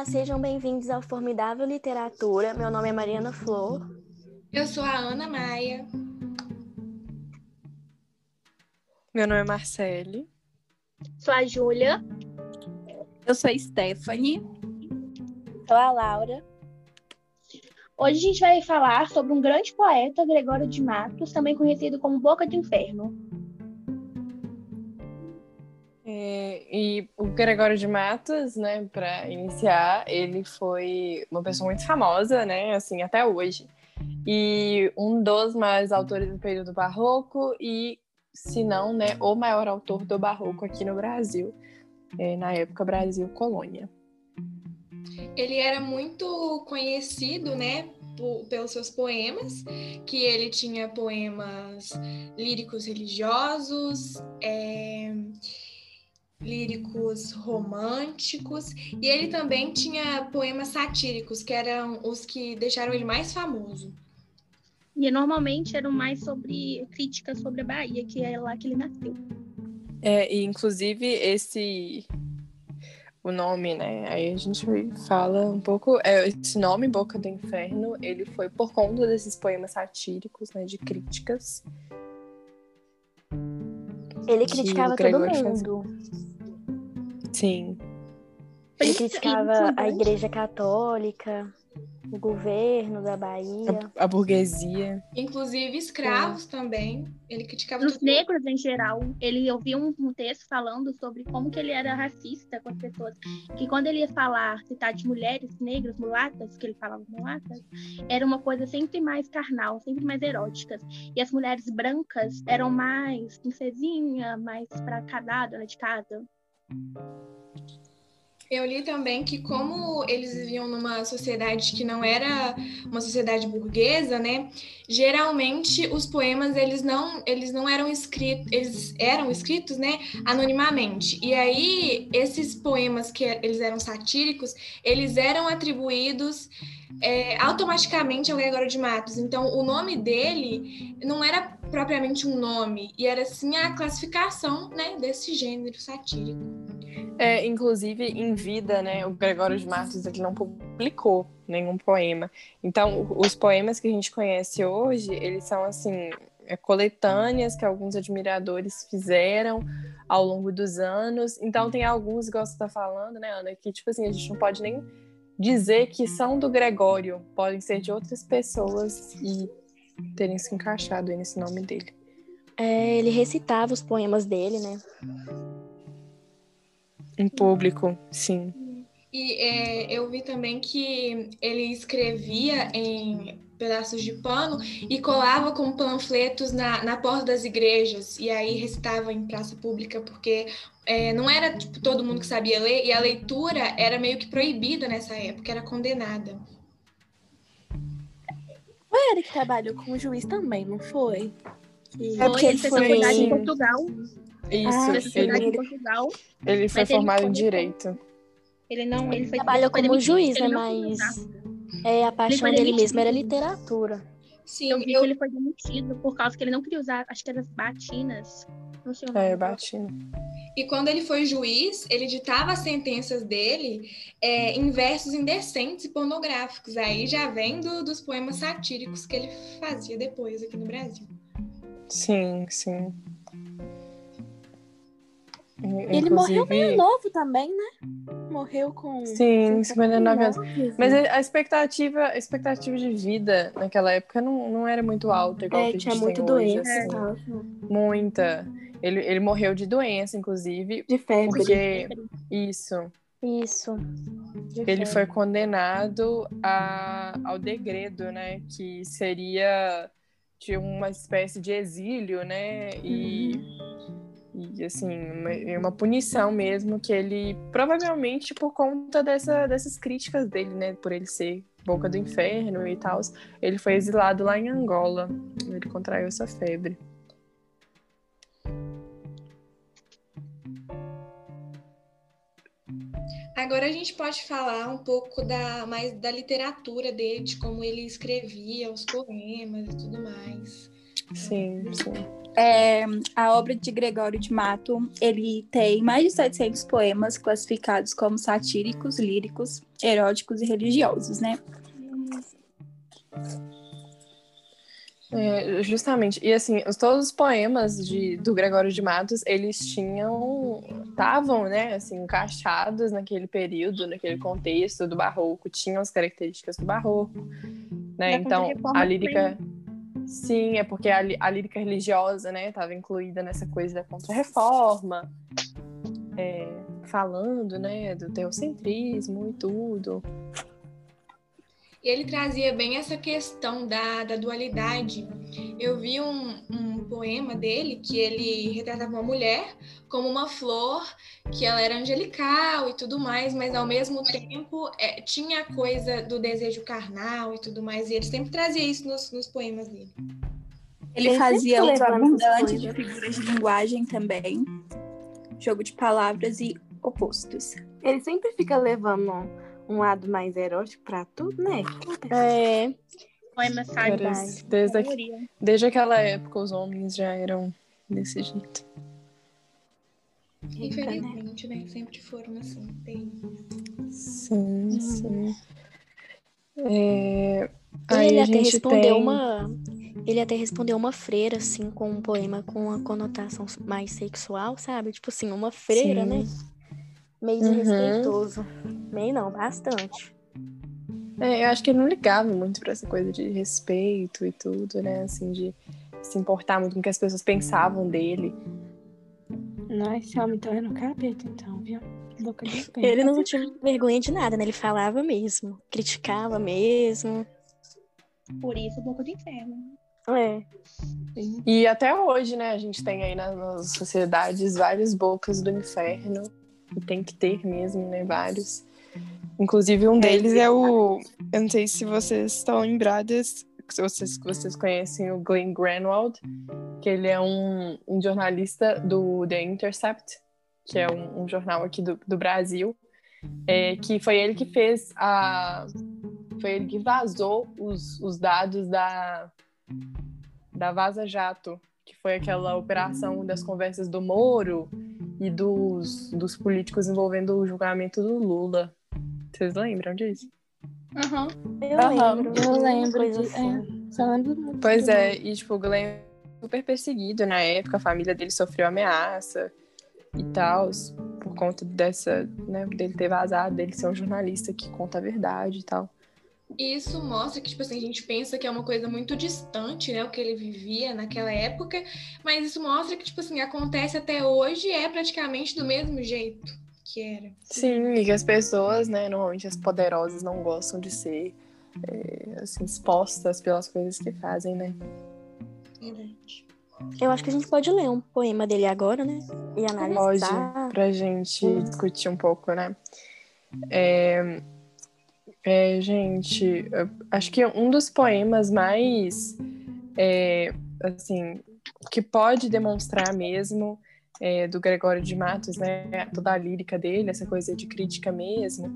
Olá, sejam bem-vindos ao Formidável Literatura. Meu nome é Mariana Flor. Eu sou a Ana Maia. Meu nome é Marcele. Sou a Júlia. Eu sou a Stephanie. Sou a Laura. Hoje a gente vai falar sobre um grande poeta, Gregório de Matos, também conhecido como Boca de Inferno. É, e o Gregório de Matos, né, para iniciar, ele foi uma pessoa muito famosa, né, assim, até hoje. E um dos maiores autores do período barroco e, se não, né, o maior autor do barroco aqui no Brasil, é, na época Brasil Colônia. Ele era muito conhecido, né, pelos seus poemas, que ele tinha poemas líricos religiosos, é, líricos românticos, e ele também tinha poemas satíricos, que eram os que deixaram ele mais famoso. E normalmente eram mais sobre críticas sobre a Bahia, que é lá que ele nasceu. É, e inclusive esse o nome, né? Aí a gente fala um pouco. É, esse nome, Boca do Inferno, ele foi por conta desses poemas satíricos, né? De críticas. Ele criticava todo mundo. Sim. Ele criticava a Igreja Católica, o governo da Bahia. A, a burguesia. Inclusive escravos também. Ele criticava Os negros em geral. Ele ouvia um, um, texto falando sobre como que ele era racista com as pessoas. Que quando ele ia falar, citar de mulheres negras, mulatas, que ele falava mulatas, era uma coisa sempre mais carnal, sempre mais eróticas. E as mulheres brancas eram mais princesinha, mais pra casar, dona de casa. Eu li também que como eles viviam numa sociedade que não era uma sociedade burguesa, né? Geralmente os poemas eles não eles não eram escritos, eles eram escritos, né, anonimamente. E aí esses poemas que eles eram satíricos, eles eram atribuídos é, automaticamente ao Gregório de Matos. Então o nome dele não era propriamente um nome, e era sim a classificação, né, desse gênero satírico. É, inclusive, em vida, né, o Gregório de Matos ele não publicou nenhum poema. Então, os poemas que a gente conhece hoje, eles são, assim, é, coletâneas que alguns admiradores fizeram ao longo dos anos. Então, tem alguns, igual você está falando, né, Ana, que, tipo assim, a gente não pode nem dizer que são do Gregório, podem ser de outras pessoas e terem se encaixado aí nesse nome dele. É, ele recitava os poemas dele, né? Em público, sim. E é, eu vi também que ele escrevia em pedaços de pano e colava com panfletos na, na porta das igrejas e aí recitava em praça pública porque é, não era tipo, todo mundo que sabia ler e a leitura era meio que proibida nessa época, era condenada. O Eric trabalhou como juiz também, não foi? é porque ele fez faculdade em Portugal. Isso, ah, ele, em Portugal. Ele foi formado em direito. Ele não, ele foi trabalhou como juiz, né? Mas é, a paixão dele mesmo era literatura. Sim, eu vi eu... que ele foi demitido por causa que ele não queria usar, acho que era batinas. Não sei o É, batina. E quando ele foi juiz, ele ditava as sentenças dele é, em versos indecentes e pornográficos. Aí já vem do, dos poemas satíricos que ele fazia depois aqui no Brasil. Sim, sim. Ele morreu meio novo também, né? Morreu com. Sim, 59 anos. Mas a expectativa, a expectativa de vida naquela época não, não era muito alta, igual é, que a tinha gente muito tem doença. Hoje, assim. Muita. Ele, ele morreu de doença, inclusive. De febre. Porque. Isso. Isso. De ele febre. foi condenado a, ao degredo, né? Que seria de uma espécie de exílio, né? E. Uhum e assim, uma, uma, punição mesmo que ele provavelmente por conta dessa, dessas críticas dele, né, por ele ser boca do inferno e tal, ele foi exilado lá em Angola. Ele contraiu essa febre. Agora a gente pode falar um pouco da mais da literatura dele, de como ele escrevia os poemas e tudo mais. Sim, sim. É, a obra de Gregório de Mato, ele tem mais de 700 poemas classificados como satíricos, líricos, eróticos e religiosos, né? É, justamente. E assim, os- todos os poemas de, do Gregório de Matos, eles tinham. estavam, né, assim, encaixados naquele período, naquele contexto do barroco, tinham as características do barroco. Né? Da Então, a lírica. Sim, é porque a, a lírica religiosa, né, estava incluída nessa coisa da contra-reforma, é, falando, né, do teocentrismo e tudo. E ele trazia bem essa questão da, da dualidade. Eu vi um, um poema dele que ele retratava uma mulher como uma flor, que ela era angelical e tudo mais, mas ao mesmo tempo é, tinha a coisa do desejo carnal e tudo mais. E ele sempre trazia isso nos, nos poemas dele. Ele Ele fazia uso abundante de figuras de linguagem também, jogo de palavras e opostos. Ele sempre fica levando um lado mais erótico pra tudo, né? É, sádicos. Parece- Desde, a- desde aquela época, os homens já eram desse jeito. Infelizmente, né? Sempre foram assim. Tem... Sim, sim. É, ele aí a até respondeu tem... uma. Ele até respondeu uma freira, assim, com um poema com uma conotação mais sexual, sabe? Tipo assim, uma freira, Sim. né? Meio Uhum. desrespeitoso. Meio não, bastante. É, eu acho que ele não ligava muito pra essa coisa de respeito e tudo, né? Assim, de se importar muito com o que as pessoas pensavam dele. Não, esse homem tá no capeta, então, viu? Boca de pé. Ele não tinha vergonha de nada, né? Ele falava mesmo, criticava mesmo. Por isso, boca de inferno. É. E até hoje, né, a gente tem aí nas, nas sociedades várias bocas do inferno. E tem que ter mesmo, né? Vários. Inclusive, um deles é o. Eu não sei se vocês estão lembradas, se vocês, vocês conhecem o Glenn Greenwald, que ele é um, um jornalista do The Intercept, que é um, um jornal aqui do, do Brasil, é, que foi ele que fez a. Foi ele que vazou os, os dados da, da Vaza Jato, que foi aquela operação das conversas do Moro e dos, dos políticos envolvendo o julgamento do Lula. Vocês lembram disso? Aham. Eu Aham, lembro. eu lembro assim. Só lembro muito Pois é, e tipo, o Glenn super perseguido na época, a família dele sofreu ameaça e tal, por conta dessa, né, dele ter vazado, dele ser um jornalista que conta a verdade e tal. E isso mostra que, tipo assim, a gente pensa que é uma coisa muito distante, né? O que ele vivia naquela época, mas isso mostra que, tipo assim, acontece até hoje e é praticamente do mesmo jeito que era. Sim, e que as pessoas, né, normalmente as poderosas não gostam de ser é, assim, expostas pelas coisas que fazem, né? Verdade. Eu acho que a gente pode ler um poema dele agora, né? E Pode, analisar. pra gente discutir um pouco, né? É, é, gente, acho que um dos poemas mais, é, assim, que pode demonstrar mesmo é, do Gregório de Matos, né? Toda a lírica dele, essa coisa de crítica mesmo,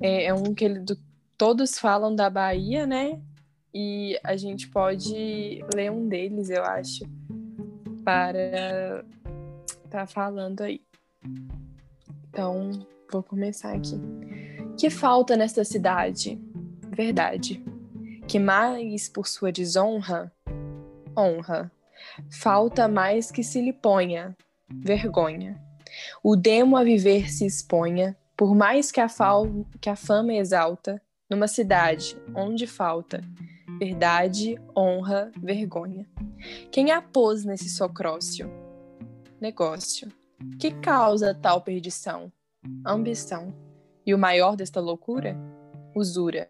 é, é um que ele, do- todos falam da Bahia, né? E a gente pode ler um deles, eu acho, para tá falando aí. Então, vou começar aqui. Que falta nesta cidade? Verdade. Que mais por sua desonra? Honra. Falta mais que se lhe ponha. Vergonha. O demo a viver se exponha, por mais que a, fal... que a fama exalta, numa cidade onde falta verdade, honra, vergonha. Quem a pôs nesse socrócio? Negócio. Que causa tal perdição? Ambição. E o maior desta loucura? Usura.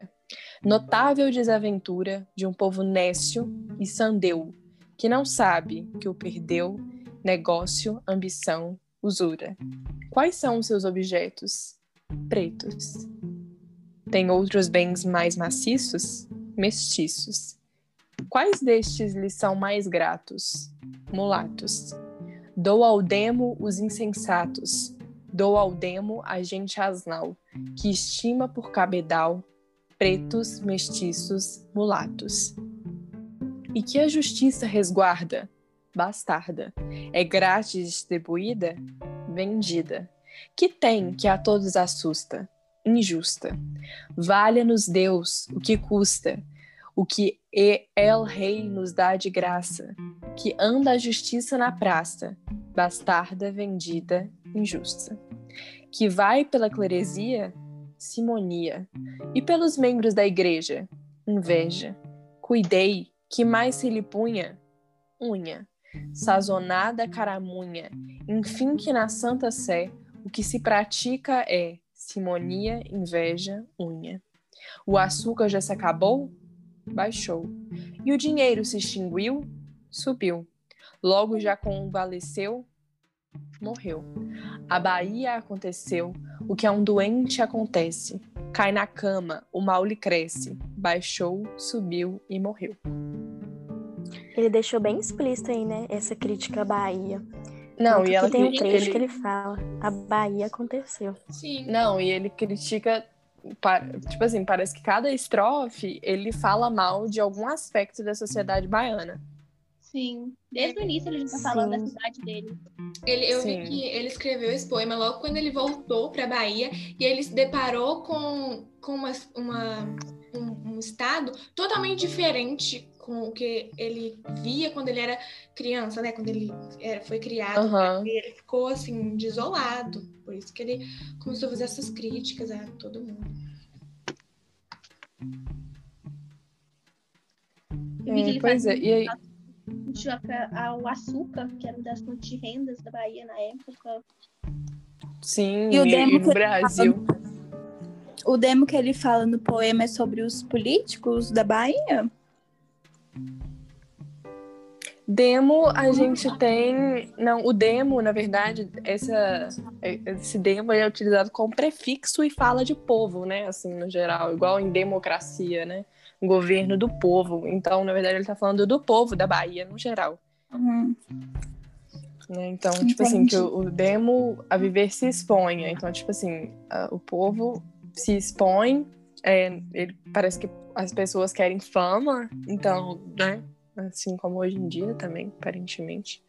Notável desaventura de um povo nécio e sandeu, que não sabe que o perdeu, negócio, ambição, usura. Quais são os seus objetos? Pretos. Tem outros bens mais maciços? Mestiços. Quais destes lhes são mais gratos? Mulatos. Dou ao demo os insensatos, dou ao demo a gente asnal, que estima por cabedal pretos, mestiços, mulatos. E que a justiça resguarda? bastarda. É grátis distribuída, vendida. Que tem que a todos assusta, injusta. Valha-nos Deus o que custa, o que El Rei nos dá de graça, que anda a justiça na praça, bastarda, vendida, injusta. Que vai pela cleresia, simonia, e pelos membros da igreja, inveja. Cuidei, que mais se lhe punha? Unha, sazonada caramunha, enfim que na santa sé o que se pratica é simonia, inveja, unha. O açúcar já se acabou? Baixou. E o dinheiro se extinguiu? Subiu. Logo já convalesceu? Morreu. A Bahia aconteceu o que a um doente acontece. Cai na cama, o mal lhe cresce. Baixou, subiu e morreu. Ele deixou bem explícito aí, né? Essa crítica à Bahia. Não, Tanto e ela que tem um ele- trecho que ele fala: A Bahia aconteceu. Sim. Não, e ele critica. Tipo assim, parece que cada estrofe ele fala mal de algum aspecto da sociedade baiana. Sim. Desde o início ele já tá falando da Sim. cidade dele. Ele, eu Sim. vi que ele escreveu esse poema logo quando ele voltou para Bahia e ele se deparou com, com uma, uma- um, um estado totalmente diferente com o que ele via quando ele era criança, né? Quando ele era, foi criado. E ele ficou assim, desolado. Por isso que ele começou a fazer essas críticas a todo mundo. Eu vi que É, pois é, e aí. Ao açúcar, que era uma das fontes de rendas da Bahia na época. Sim, E o demo e no que ele Brasil. O demo que ele fala no poema é sobre os políticos da Bahia? Demo, a gente tem. Não, o demo, na verdade, essa, esse demo é utilizado como prefixo e fala de povo, né? Assim, no geral, igual em democracia, né? Um governo do povo. Então, na verdade, ele tá falando do povo da Bahia, no geral. Uhum. né? Então, tipo assim, Entendi. que o, o demo a viver se exponha. Então, tipo assim, a- o povo se expõe, é, ele, parece que as pessoas querem fama, então, né? Assim como hoje em dia também, aparentemente.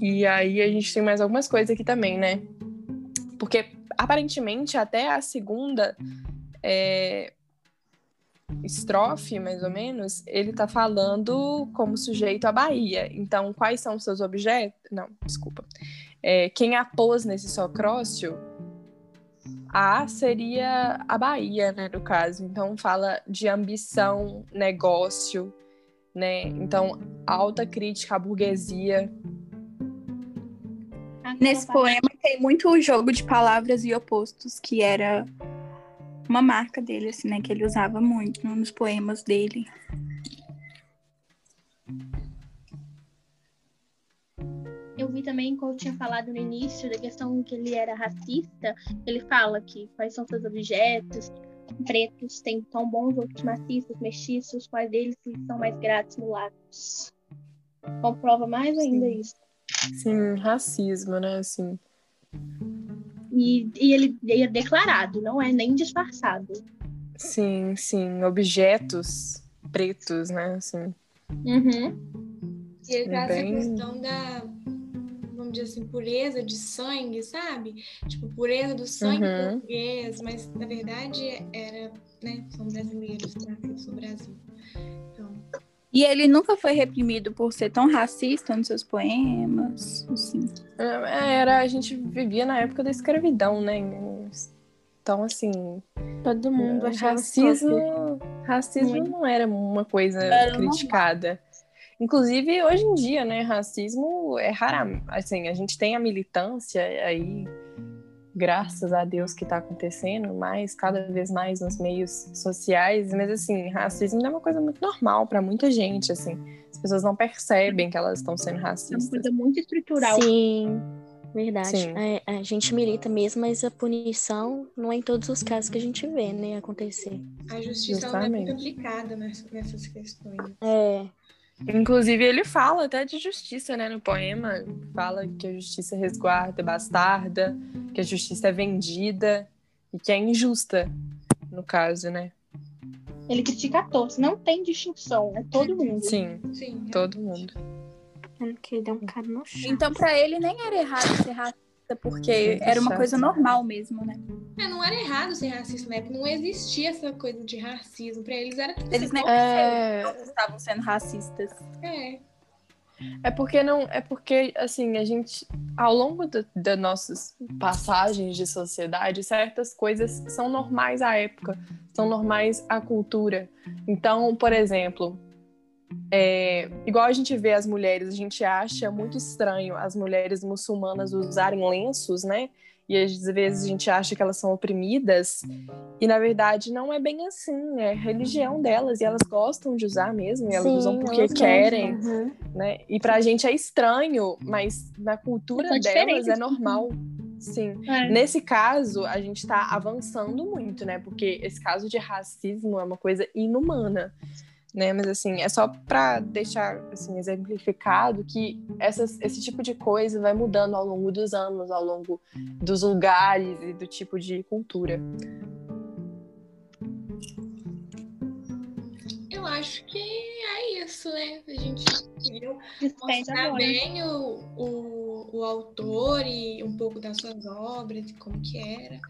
E aí a gente tem mais algumas coisas aqui também, né? Porque aparentemente até a segunda é, estrofe, mais ou menos, ele tá falando como sujeito à Bahia. Então, quais são os seus objetos? Não, desculpa. É, quem a pôs nesse socrócio, a seria a Bahia, né, no caso. Então, fala de ambição, negócio, né? Então, alta crítica à burguesia. Nesse poema tem muito jogo de palavras e opostos, que era uma marca dele, assim, né? Que ele usava muito nos poemas dele. Eu vi também, como eu tinha falado no início, da questão que ele era racista, ele fala que quais são seus objetos, pretos têm tão bons outros maciços, mestiços, quais deles são mais gratos mulatos. Comprova mais ainda Sim. isso. Sim, racismo, né? Assim. E, e ele é declarado, não é nem disfarçado. Sim, sim. Objetos pretos, né? Assim. Uhum. E ele traz Bem- essa questão da, vamos dizer assim, pureza de sangue, sabe? Tipo, pureza do sangue Uhum. português, mas na verdade era, né? São brasileiros nascidos no Brasil. Então, E ele nunca foi reprimido por ser tão racista nos seus poemas, assim. É, Era, a gente vivia na época da escravidão, né? Então, assim, Todo mundo achava racismo, racismo não era uma coisa Era criticada. Inclusive, hoje em dia, né, racismo é raro. Assim, a gente tem a militância aí, graças a Deus que tá acontecendo, mais, cada vez mais nos meios sociais, mas assim, racismo é uma coisa muito normal para muita gente, assim. As pessoas não percebem que elas estão sendo É uma racistas. coisa muito estrutural. Sim, verdade. Sim. É, a gente milita mesmo, mas a punição não é em todos os casos que a gente vê, né, acontecer. a justiça ela é muito aplicada ness- nessas questões. É, Inclusive, ele fala até de justiça, né, no poema. Fala que a justiça resguarda bastarda, que a justiça é vendida e que é injusta, no caso, né? Ele critica a todos, não tem distinção, é todo mundo. Sim, Sim. todo mundo. Que ele deu um cara no chão. Então, pra ele, nem era errado ser racista, porque Muito era uma coisa normal mesmo, né? É, não era errado ser racista na época, não existia essa coisa de racismo. Pra eles era tudo Eles nem É, estavam sendo racistas. É. É porque não. É porque, assim, a gente, ao longo das nossas passagens de sociedade, certas coisas são normais à época, são normais à cultura. Então, por exemplo, é, igual a gente vê as mulheres, a gente acha muito estranho as mulheres muçulmanas usarem lenços, né? E às vezes a gente acha que elas são oprimidas, e na verdade não é bem assim, é a religião delas, e elas gostam de usar mesmo, e elas Sim, usam porque querem. Uhum. né? E pra gente é estranho, mas na cultura São delas diferentes. é normal. Sim. É. Nesse caso, a gente tá avançando muito, né? Porque esse caso de racismo é uma coisa inumana, né? Mas assim, é só pra deixar assim exemplificado que essas, esse tipo de coisa vai mudando ao longo dos anos, ao longo dos lugares e do tipo de cultura. Eu acho que é isso, né? A gente conseguiu mostrar agora. bem o, o, o autor e um pouco das suas obras e como que era.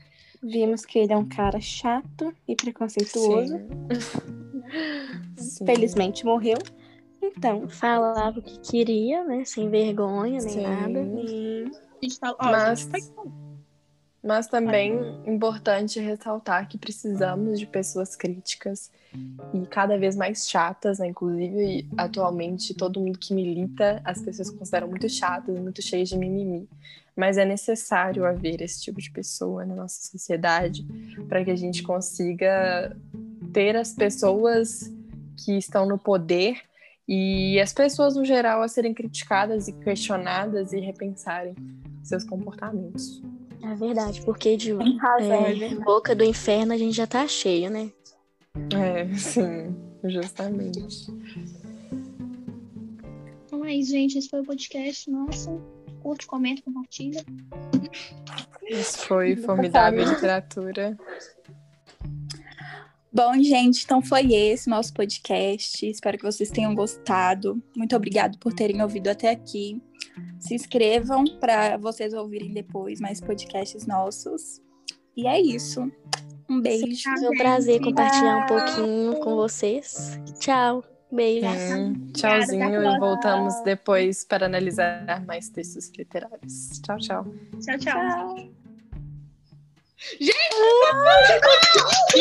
Vimos que ele é um cara chato e preconceituoso. Sim. Felizmente morreu. Então, Falava o que queria, né? Sem vergonha nem Sim. nada. A gente fala, ó, Mas- como? Mas também importante ressaltar que precisamos de pessoas críticas e cada vez mais chatas, né? Inclusive, atualmente, todo mundo que milita, as pessoas consideram muito chatas, muito cheias de mimimi. Mas é necessário haver esse tipo de pessoa na nossa sociedade para que a gente consiga ter as pessoas que estão no poder e as pessoas no geral a serem criticadas e questionadas e repensarem seus comportamentos. É verdade, porque de razão, é é, boca do inferno a gente já tá cheio, né? É, sim, justamente. Então é isso, gente. Esse foi o podcast nosso. Curte, comenta, compartilha. Isso foi formidável literatura. Bom, gente, então foi esse nosso podcast. Espero que vocês tenham gostado. Muito obrigado por terem ouvido até aqui. Se inscrevam para vocês ouvirem depois mais podcasts nossos. E é isso. Um beijo. Foi um prazer compartilhar um pouquinho com vocês. Tchau. Beijo. Hum, tchauzinho e voltamos depois para analisar mais textos literários. Tchau, tchau. Tchau, tchau. Tchau.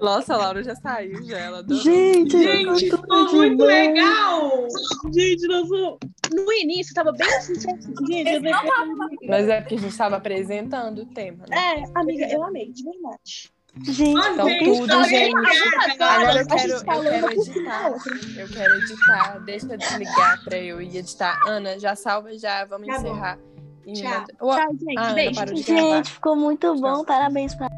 Nossa, a Laura já saiu, já. Ela adorou. Gente, Gente, ficou muito legal! Gente, nossa, no início tava bem assim, gente, eu Mas é porque a gente estava apresentando o tema, né? É, amiga, eu amei, de verdade. Gente, Nossa, Então, gente, tudo, tá gente. Agora eu quero, eu falou quero editar. Eu quero editar. Deixa eu desligar pra eu ir editar. Ana, já salva já. Vamos Tá encerrar. Tchau. Tchau, gente. Ah, Ana gente, ficou muito bom. Tchau. Parabéns pra